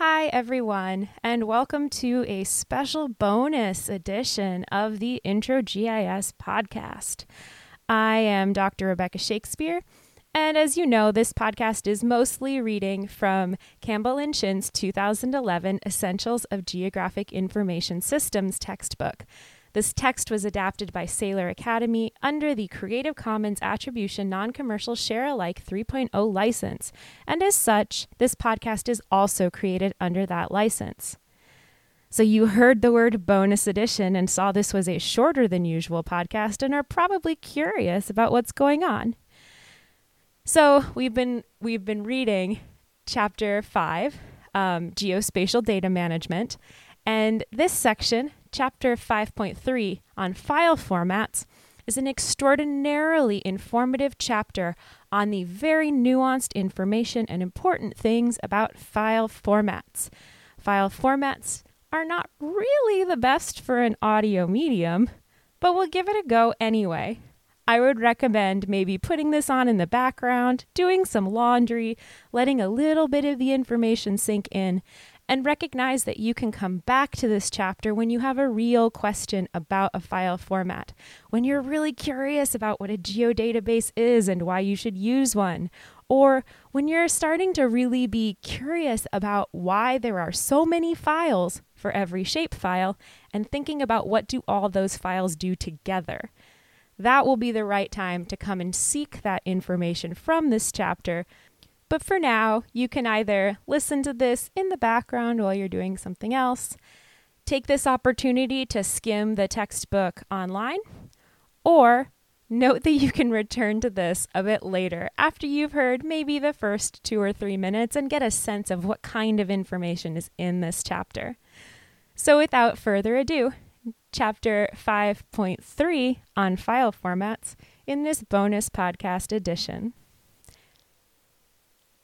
Hi, everyone, and welcome to a special bonus edition of the Intro GIS podcast. I am Dr. Rebecca Shakespeare, and as you know, this podcast is mostly reading from Campbell and Shin's 2011 Essentials of Geographic Information Systems textbook. This text was adapted by Saylor Academy under the Creative Commons Attribution Non Commercial Share Alike 3.0 license, and as such, this podcast is also created under that license. So, you heard the word bonus edition and saw this was a shorter than usual podcast and are probably curious about what's going on. So, we've been, we've been reading chapter 5, um, Geospatial Data Management, and this section Chapter 5.3 on file formats is an extraordinarily informative chapter on the very nuanced information and important things about file formats. File formats are not really the best for an audio medium, but we'll give it a go anyway. I would recommend maybe putting this on in the background, doing some laundry, letting a little bit of the information sink in, and recognize that you can come back to this chapter when you have a real question about a file format, when you're really curious about what a geodatabase is and why you should use one, or when you're starting to really be curious about why there are so many files for every shapefile and thinking about what do all those files do together. That will be the right time to come and seek that information from this chapter but for now, you can either listen to this in the background while you're doing something else, take this opportunity to skim the textbook online, or note that you can return to this a bit later after you've heard maybe the first two or three minutes and get a sense of what kind of information is in this chapter. So, without further ado, chapter 5.3 on file formats in this bonus podcast edition.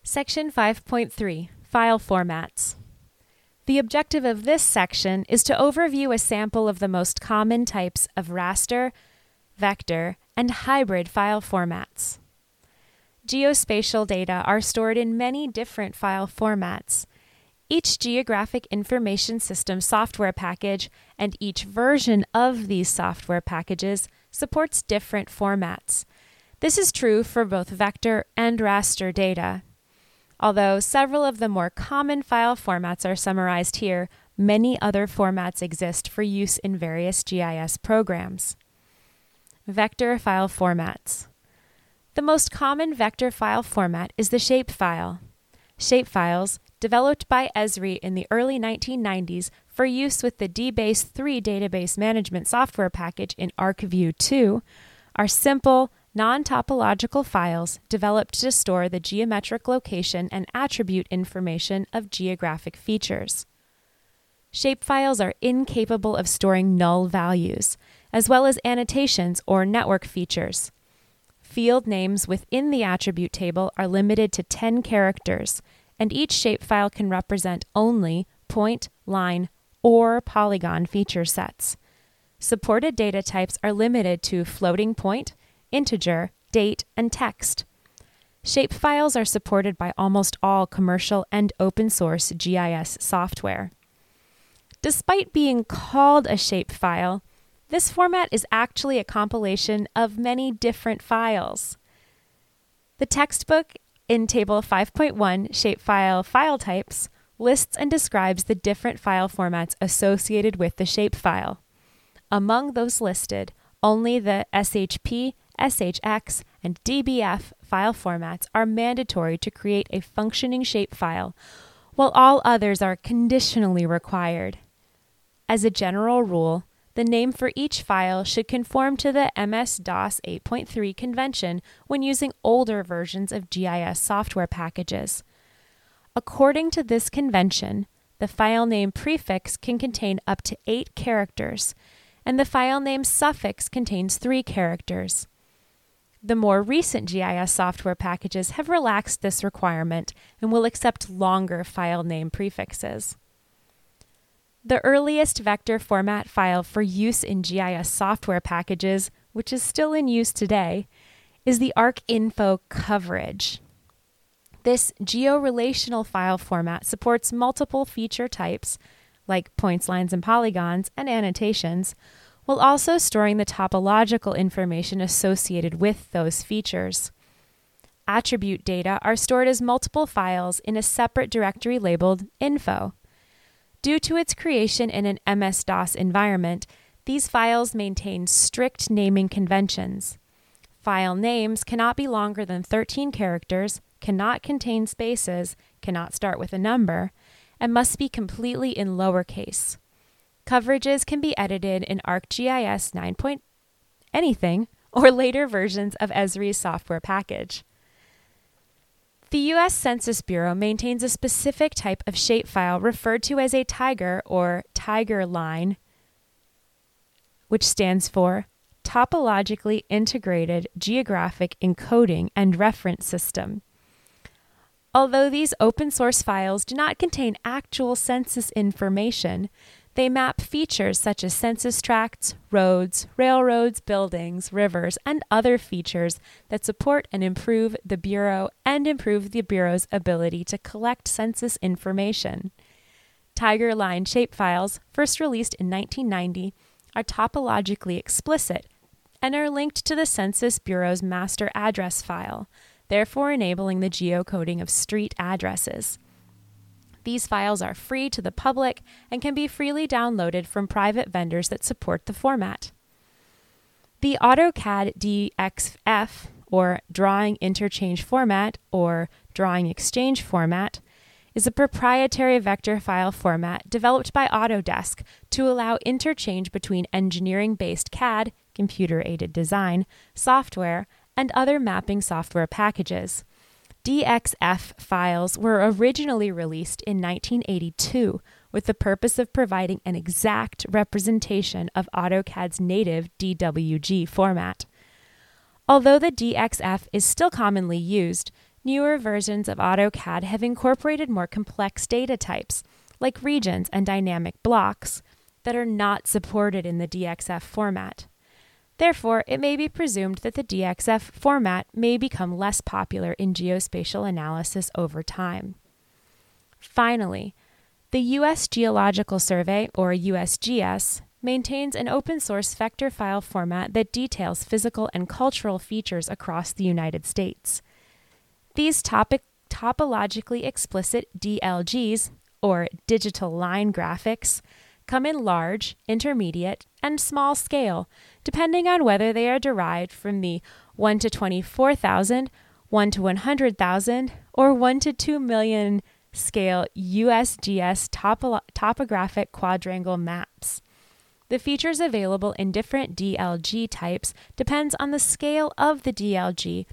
Section 5.3 File Formats. The objective of this section is to overview a sample of the most common types of raster, vector, and hybrid file formats. Geospatial data are stored in many different file formats. Each geographic information system software package and each version of these software packages supports different formats. This is true for both vector and raster data. Although several of the more common file formats are summarized here, many other formats exist for use in various GIS programs. Vector file formats. The most common vector file format is the shapefile. Shapefiles, developed by Esri in the early 1990s for use with the DBase 3 database management software package in ArcView 2, are simple, non topological files developed to store the geometric location and attribute information of geographic features. Shapefiles are incapable of storing null values, as well as annotations or network features. Field names within the attribute table are limited to 10 characters, and each shapefile can represent only point, line, or polygon feature sets. Supported data types are limited to floating point, integer, date, and text. Shapefiles are supported by almost all commercial and open source GIS software. Despite being called a shapefile, this format is actually a compilation of many different files. The textbook in Table 5.1 Shapefile File Types lists and describes the different file formats associated with the shapefile. Among those listed, only the SHP SHX, and DBF file formats are mandatory to create a functioning shapefile, while all others are conditionally required. As a general rule, the name for each file should conform to the MS DOS 8.3 convention when using older versions of GIS software packages. According to this convention, the file name prefix can contain up to eight characters, and the file name suffix contains three characters. The more recent GIS software packages have relaxed this requirement and will accept longer file name prefixes. The earliest vector format file for use in GIS software packages, which is still in use today, is the ArcInfo coverage. This georelational file format supports multiple feature types, like points, lines, and polygons, and annotations, while also storing the topological information associated with those features. Attribute data are stored as multiple files in a separate directory labeled info. Due to its creation in an MS DOS environment, these files maintain strict naming conventions. File names cannot be longer than 13 characters, cannot contain spaces, cannot start with a number, and must be completely in lowercase. Coverages can be edited in ArcGIS 9. Point anything or later versions of Esri's software package. The U.S. Census Bureau maintains a specific type of shapefile referred to as a tiger or tiger line, which stands for Topologically Integrated Geographic Encoding and Reference System. Although these open source files do not contain actual census information, they map features such as census tracts, roads, railroads, buildings, rivers, and other features that support and improve the Bureau and improve the Bureau's ability to collect census information. Tiger line shapefiles, first released in 1990, are topologically explicit and are linked to the Census Bureau's master address file, therefore enabling the geocoding of street addresses. These files are free to the public and can be freely downloaded from private vendors that support the format. The AutoCAD DXF, or Drawing Interchange Format, or Drawing Exchange Format, is a proprietary vector file format developed by Autodesk to allow interchange between engineering based CAD, computer aided design, software, and other mapping software packages. DXF files were originally released in 1982 with the purpose of providing an exact representation of AutoCAD's native DWG format. Although the DXF is still commonly used, newer versions of AutoCAD have incorporated more complex data types, like regions and dynamic blocks, that are not supported in the DXF format. Therefore, it may be presumed that the DXF format may become less popular in geospatial analysis over time. Finally, the U.S. Geological Survey, or USGS, maintains an open source vector file format that details physical and cultural features across the United States. These topic, topologically explicit DLGs, or digital line graphics, come in large, intermediate, and small scale, depending on whether they are derived from the 1 to 24,000, 1 to 100,000, or 1 to 2 million scale USGS topo- topographic quadrangle maps. The features available in different DLG types depends on the scale of the DLG,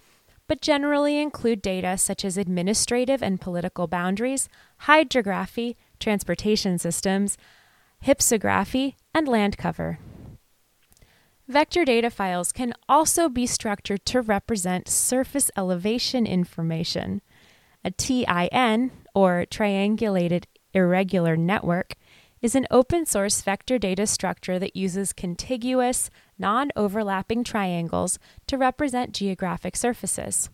but generally include data such as administrative and political boundaries, hydrography, transportation systems, hypsography, and land cover. Vector data files can also be structured to represent surface elevation information. A TIN, or Triangulated Irregular Network, is an open source vector data structure that uses contiguous, non overlapping triangles to represent geographic surfaces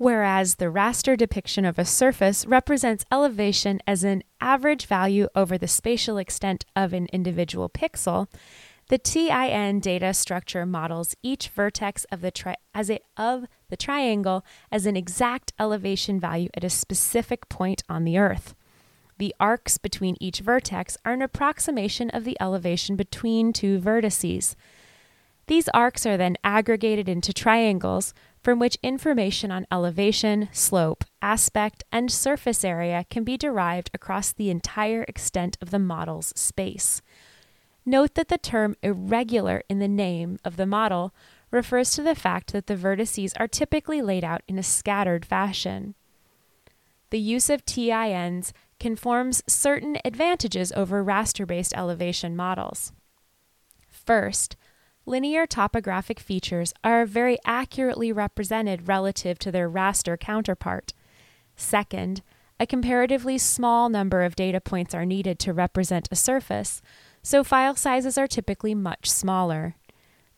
whereas the raster depiction of a surface represents elevation as an average value over the spatial extent of an individual pixel, the TIN data structure models each vertex of the tri- as of the triangle as an exact elevation value at a specific point on the earth. The arcs between each vertex are an approximation of the elevation between two vertices. These arcs are then aggregated into triangles, from which information on elevation, slope, aspect, and surface area can be derived across the entire extent of the model's space. Note that the term irregular in the name of the model refers to the fact that the vertices are typically laid out in a scattered fashion. The use of TINs conforms certain advantages over raster based elevation models. First, linear topographic features are very accurately represented relative to their raster counterpart. Second, a comparatively small number of data points are needed to represent a surface, so file sizes are typically much smaller.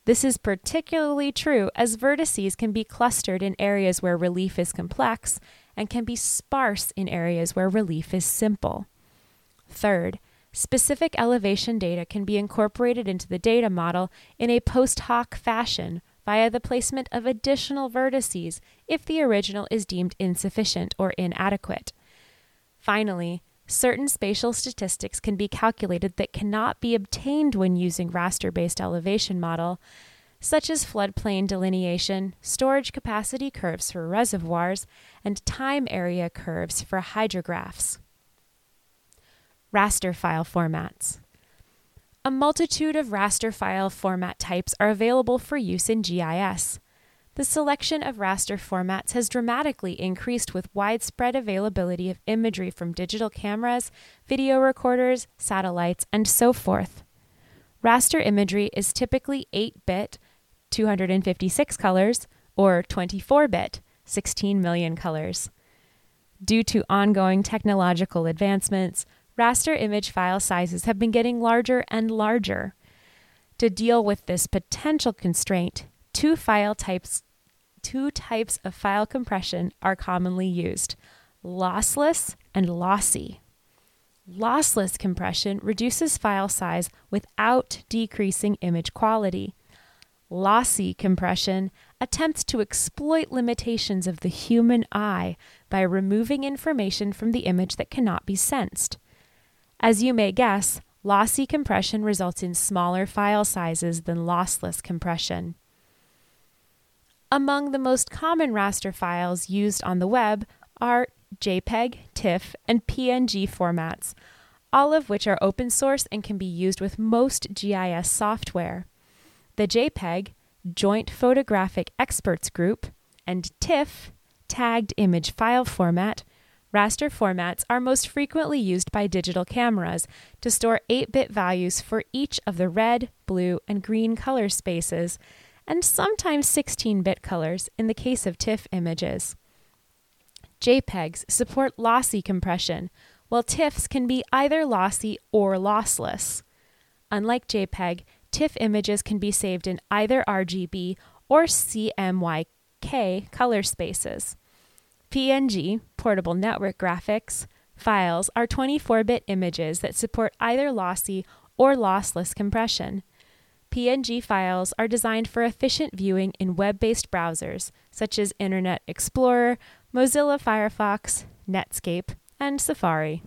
This is particularly true as vertices can be clustered in areas where relief is complex and can be sparse in areas where relief is simple. Third, specific elevation data can be incorporated into the data model in a post hoc fashion via the placement of additional vertices if the original is deemed insufficient or inadequate. Finally, certain spatial statistics can be calculated that cannot be obtained when using raster based elevation model, such as floodplain delineation, storage capacity curves for reservoirs, and time area curves for hydrographs. Raster file formats. A multitude of raster file format types are available for use in GIS. The selection of raster formats has dramatically increased with widespread availability of imagery from digital cameras, video recorders, satellites, and so forth. Raster imagery is typically 8 bit, 256 colors, or 24 bit, 16 million colors. Due to ongoing technological advancements, raster image file sizes have been getting larger and larger. To deal with this potential constraint, two file types two types of file compression are commonly used: lossless and lossy. Lossless compression reduces file size without decreasing image quality. Lossy compression attempts to exploit limitations of the human eye by removing information from the image that cannot be sensed. As you may guess, lossy compression results in smaller file sizes than lossless compression. Among the most common raster files used on the web are JPEG, TIFF, and PNG formats, all of which are open source and can be used with most GIS software. The JPEG, Joint Photographic Experts Group, and TIFF, Tagged Image File Format, Raster formats are most frequently used by digital cameras to store 8 bit values for each of the red, blue, and green color spaces, and sometimes 16 bit colors in the case of TIFF images. JPEGs support lossy compression, while TIFFs can be either lossy or lossless. Unlike JPEG, TIFF images can be saved in either RGB or CMYK color spaces. PNG, portable network graphics, files are 24 bit images that support either lossy or lossless compression. PNG files are designed for efficient viewing in web based browsers such as Internet Explorer, Mozilla Firefox, Netscape, and Safari.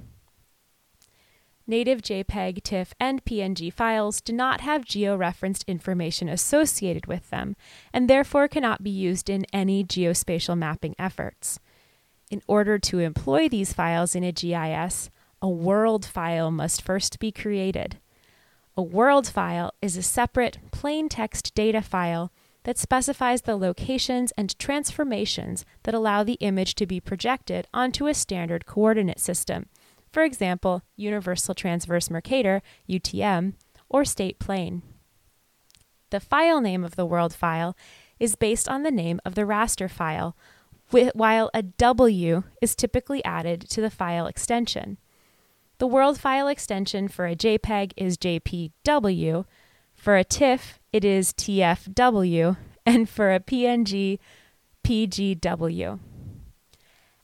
Native JPEG, TIFF, and PNG files do not have georeferenced information associated with them and therefore cannot be used in any geospatial mapping efforts. In order to employ these files in a GIS, a world file must first be created. A world file is a separate, plain text data file that specifies the locations and transformations that allow the image to be projected onto a standard coordinate system, for example, Universal Transverse Mercator, UTM, or State Plane. The file name of the world file is based on the name of the raster file, while a W is typically added to the file extension. The world file extension for a JPEG is JPW, for a TIFF, it is TFW, and for a PNG, PGW.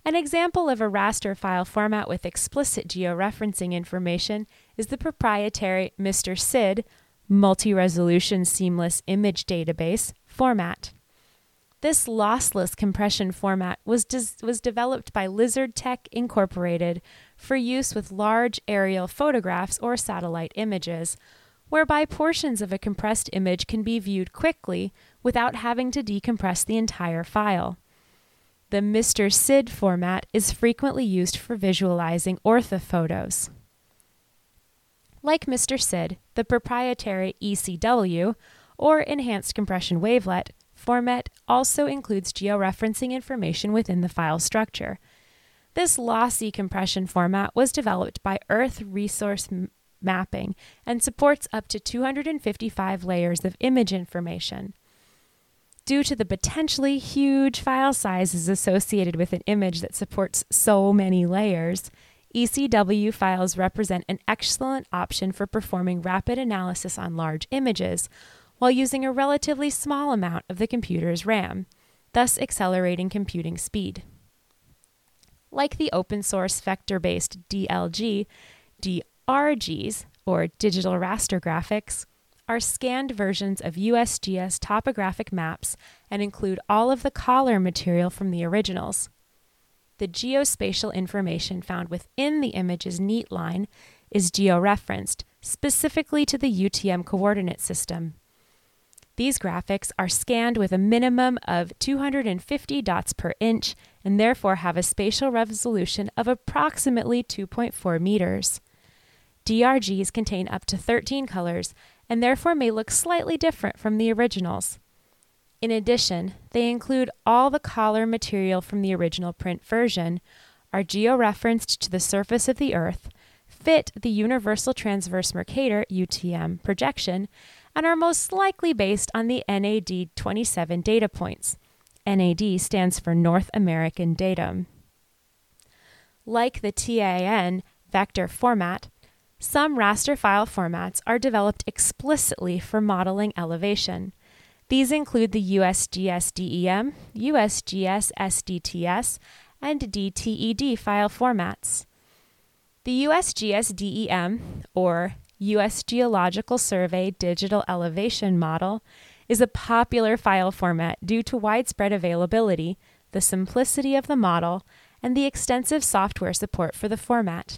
An example of a raster file format with explicit georeferencing information is the proprietary MrSID multi resolution seamless image database format. This lossless compression format was, des- was developed by LizardTech Incorporated for use with large aerial photographs or satellite images, whereby portions of a compressed image can be viewed quickly without having to decompress the entire file. The MrSID format is frequently used for visualizing orthophotos. Like MrSID, the proprietary ECW, or Enhanced Compression Wavelet, format also includes georeferencing information within the file structure. This lossy compression format was developed by Earth Resource M- Mapping and supports up to 255 layers of image information. Due to the potentially huge file sizes associated with an image that supports so many layers, ECW files represent an excellent option for performing rapid analysis on large images while using a relatively small amount of the computer's RAM, thus accelerating computing speed. Like the open source vector based DLG, DRGs, or digital raster graphics, are scanned versions of USGS topographic maps and include all of the collar material from the originals. The geospatial information found within the image's neat line is georeferenced specifically to the UTM coordinate system. These graphics are scanned with a minimum of 250 dots per inch and therefore have a spatial resolution of approximately 2.4 meters. DRGs contain up to 13 colors and therefore may look slightly different from the originals. In addition, they include all the collar material from the original print version, are georeferenced to the surface of the Earth, fit the Universal Transverse Mercator UTM projection, and are most likely based on the NAD 27 data points. NAD stands for North American Datum. Like the TIN vector format, some raster file formats are developed explicitly for modeling elevation. These include the USGS DEM, USGS SDTS, and DTED file formats. The USGS DEM, or U.S. Geological Survey Digital Elevation Model, is a popular file format due to widespread availability, the simplicity of the model, and the extensive software support for the format.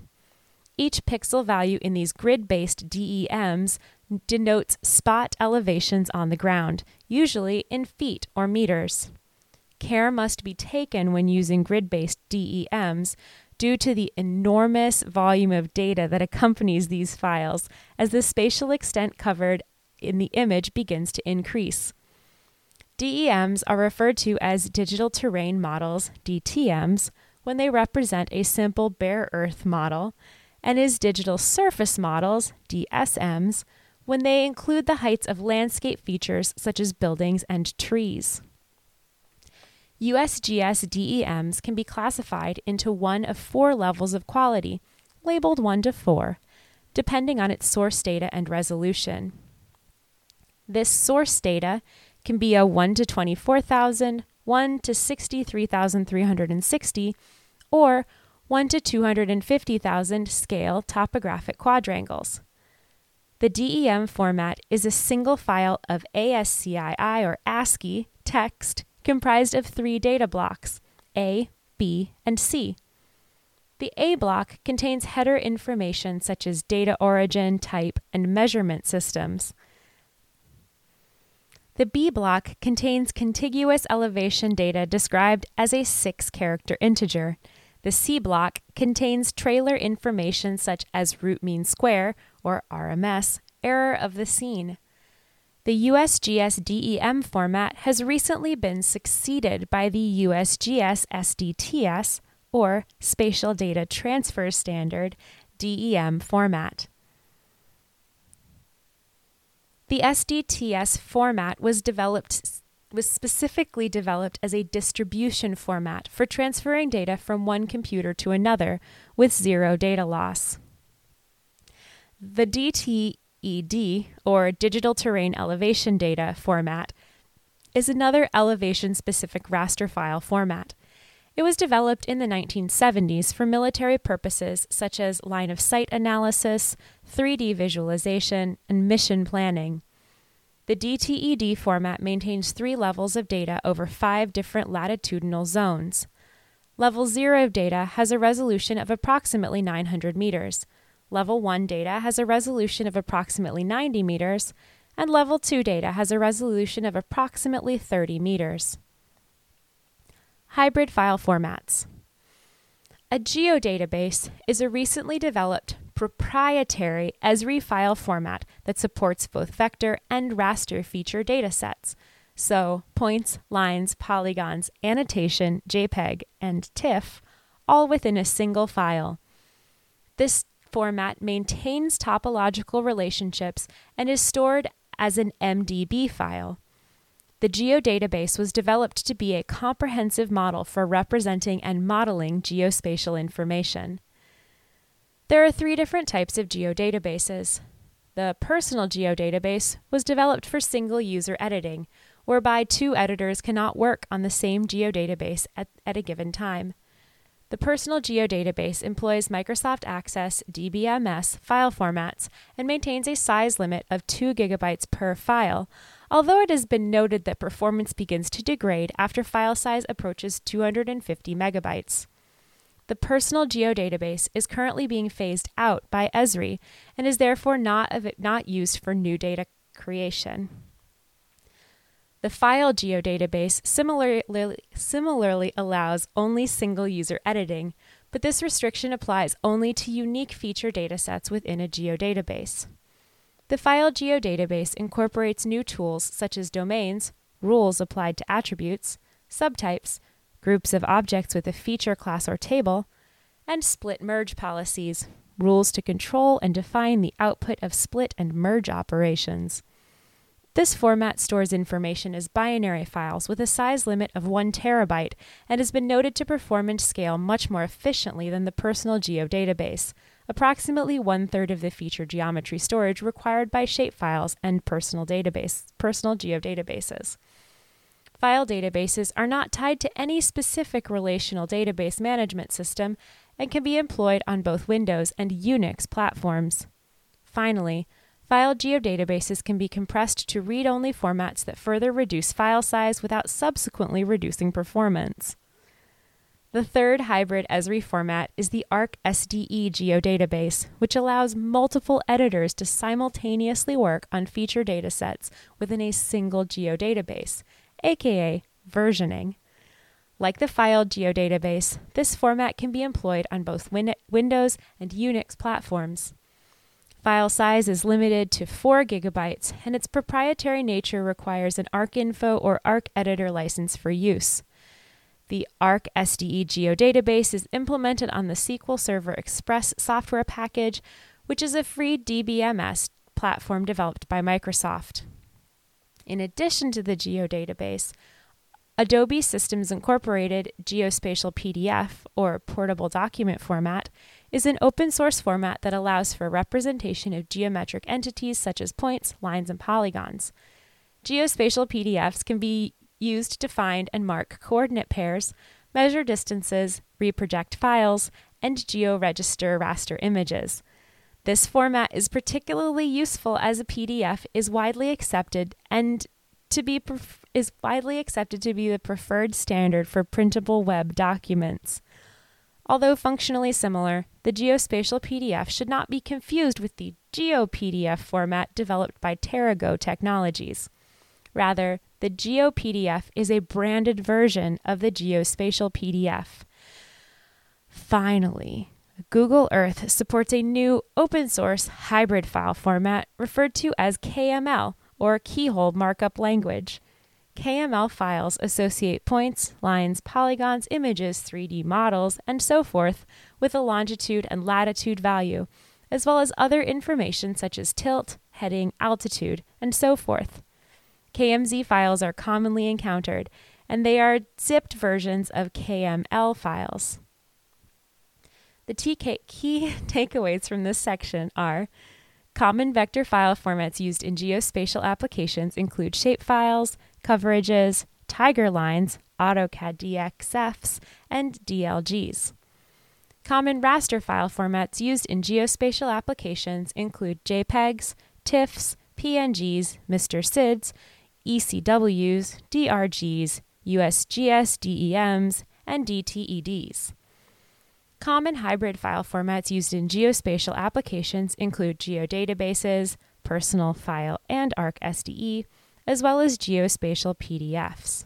Each pixel value in these grid based DEMs denotes spot elevations on the ground, usually in feet or meters. Care must be taken when using grid based DEMs due to the enormous volume of data that accompanies these files as the spatial extent covered in the image begins to increase. DEMs are referred to as digital terrain models, DTMs, when they represent a simple bare earth model, and as digital surface models, DSMs, when they include the heights of landscape features such as buildings and trees. USGS DEMs can be classified into one of four levels of quality, labeled 1 to 4, depending on its source data and resolution. This source data can be a 1 to 24,000, 1 to 63,360, or 1 to 250,000 scale topographic quadrangles. The DEM format is a single file of ASCII or ASCII text comprised of three data blocks A, B, and C. The A block contains header information such as data origin, type, and measurement systems. The B block contains contiguous elevation data described as a six character integer. The C block contains trailer information such as root mean square, or RMS, error of the scene. The USGS DEM format has recently been succeeded by the USGS SDTS, or Spatial Data Transfer Standard, DEM format. The SDTS format was developed was specifically developed as a distribution format for transferring data from one computer to another with zero data loss. The DTED, or Digital Terrain Elevation Data format, is another elevation specific raster file format. It was developed in the 1970s for military purposes such as line of sight analysis, 3D visualization, and mission planning. The DTED format maintains three levels of data over five different latitudinal zones. Level 0 of data has a resolution of approximately 900 meters. Level 1 data has a resolution of approximately 90 meters, and Level 2 data has a resolution of approximately 30 meters. Hybrid file formats. A geodatabase is a recently developed proprietary Esri file format that supports both vector and raster feature datasets. So, points, lines, polygons, annotation, JPEG, and TIFF, all within a single file. This format maintains topological relationships and is stored as an MDB file. The geodatabase was developed to be a comprehensive model for representing and modeling geospatial information. There are three different types of geodatabases. The personal geodatabase was developed for single user editing, whereby two editors cannot work on the same geodatabase at, at a given time. The Personal Geodatabase employs Microsoft Access DBMS file formats and maintains a size limit of 2 gigabytes per file, although it has been noted that performance begins to degrade after file size approaches 250 megabytes. The Personal Geodatabase is currently being phased out by Esri and is therefore not, not used for new data creation. The file geodatabase similarly, similarly allows only single user editing, but this restriction applies only to unique feature datasets within a geodatabase. The file geodatabase incorporates new tools such as domains, rules applied to attributes, subtypes, groups of objects with a feature class or table, and split merge policies, rules to control and define the output of split and merge operations. This format stores information as binary files with a size limit of 1 terabyte and has been noted to perform and scale much more efficiently than the personal geodatabase, approximately one third of the feature geometry storage required by shapefiles and personal database personal geodatabases. File databases are not tied to any specific relational database management system and can be employed on both Windows and Unix platforms. Finally, File geodatabases can be compressed to read only formats that further reduce file size without subsequently reducing performance. The third hybrid Esri format is the ArcSDE geodatabase, which allows multiple editors to simultaneously work on feature datasets within a single geodatabase, aka versioning. Like the file geodatabase, this format can be employed on both Win- Windows and Unix platforms. File size is limited to 4 gigabytes, and its proprietary nature requires an ArcInfo or ArcEditor license for use. The ArcSDE geodatabase is implemented on the SQL Server Express software package, which is a free DBMS platform developed by Microsoft. In addition to the geodatabase, Adobe Systems Incorporated Geospatial PDF, or Portable Document Format, is an open source format that allows for representation of geometric entities such as points, lines, and polygons. Geospatial PDFs can be used to find and mark coordinate pairs, measure distances, reproject files, and georegister raster images. This format is particularly useful as a PDF is widely accepted and to be pref- is widely accepted to be the preferred standard for printable web documents. Although functionally similar, the geospatial PDF should not be confused with the GeoPDF format developed by TerraGo Technologies. Rather, the GeoPDF is a branded version of the geospatial PDF. Finally, Google Earth supports a new open source hybrid file format referred to as KML or Keyhole Markup Language. KML files associate points, lines, polygons, images, 3D models, and so forth with a longitude and latitude value, as well as other information such as tilt, heading, altitude, and so forth. KMZ files are commonly encountered, and they are zipped versions of KML files. The TK key takeaways from this section are Common vector file formats used in geospatial applications include shapefiles, coverages, tiger lines, AutoCAD DXFs, and DLGs. Common raster file formats used in geospatial applications include JPEGs, TIFFs, PNGs, MrSIDs, ECWs, DRGs, USGS DEMs, and DTEDs. Common hybrid file formats used in geospatial applications include geodatabases, personal file, and ArcSDE, as well as geospatial PDFs.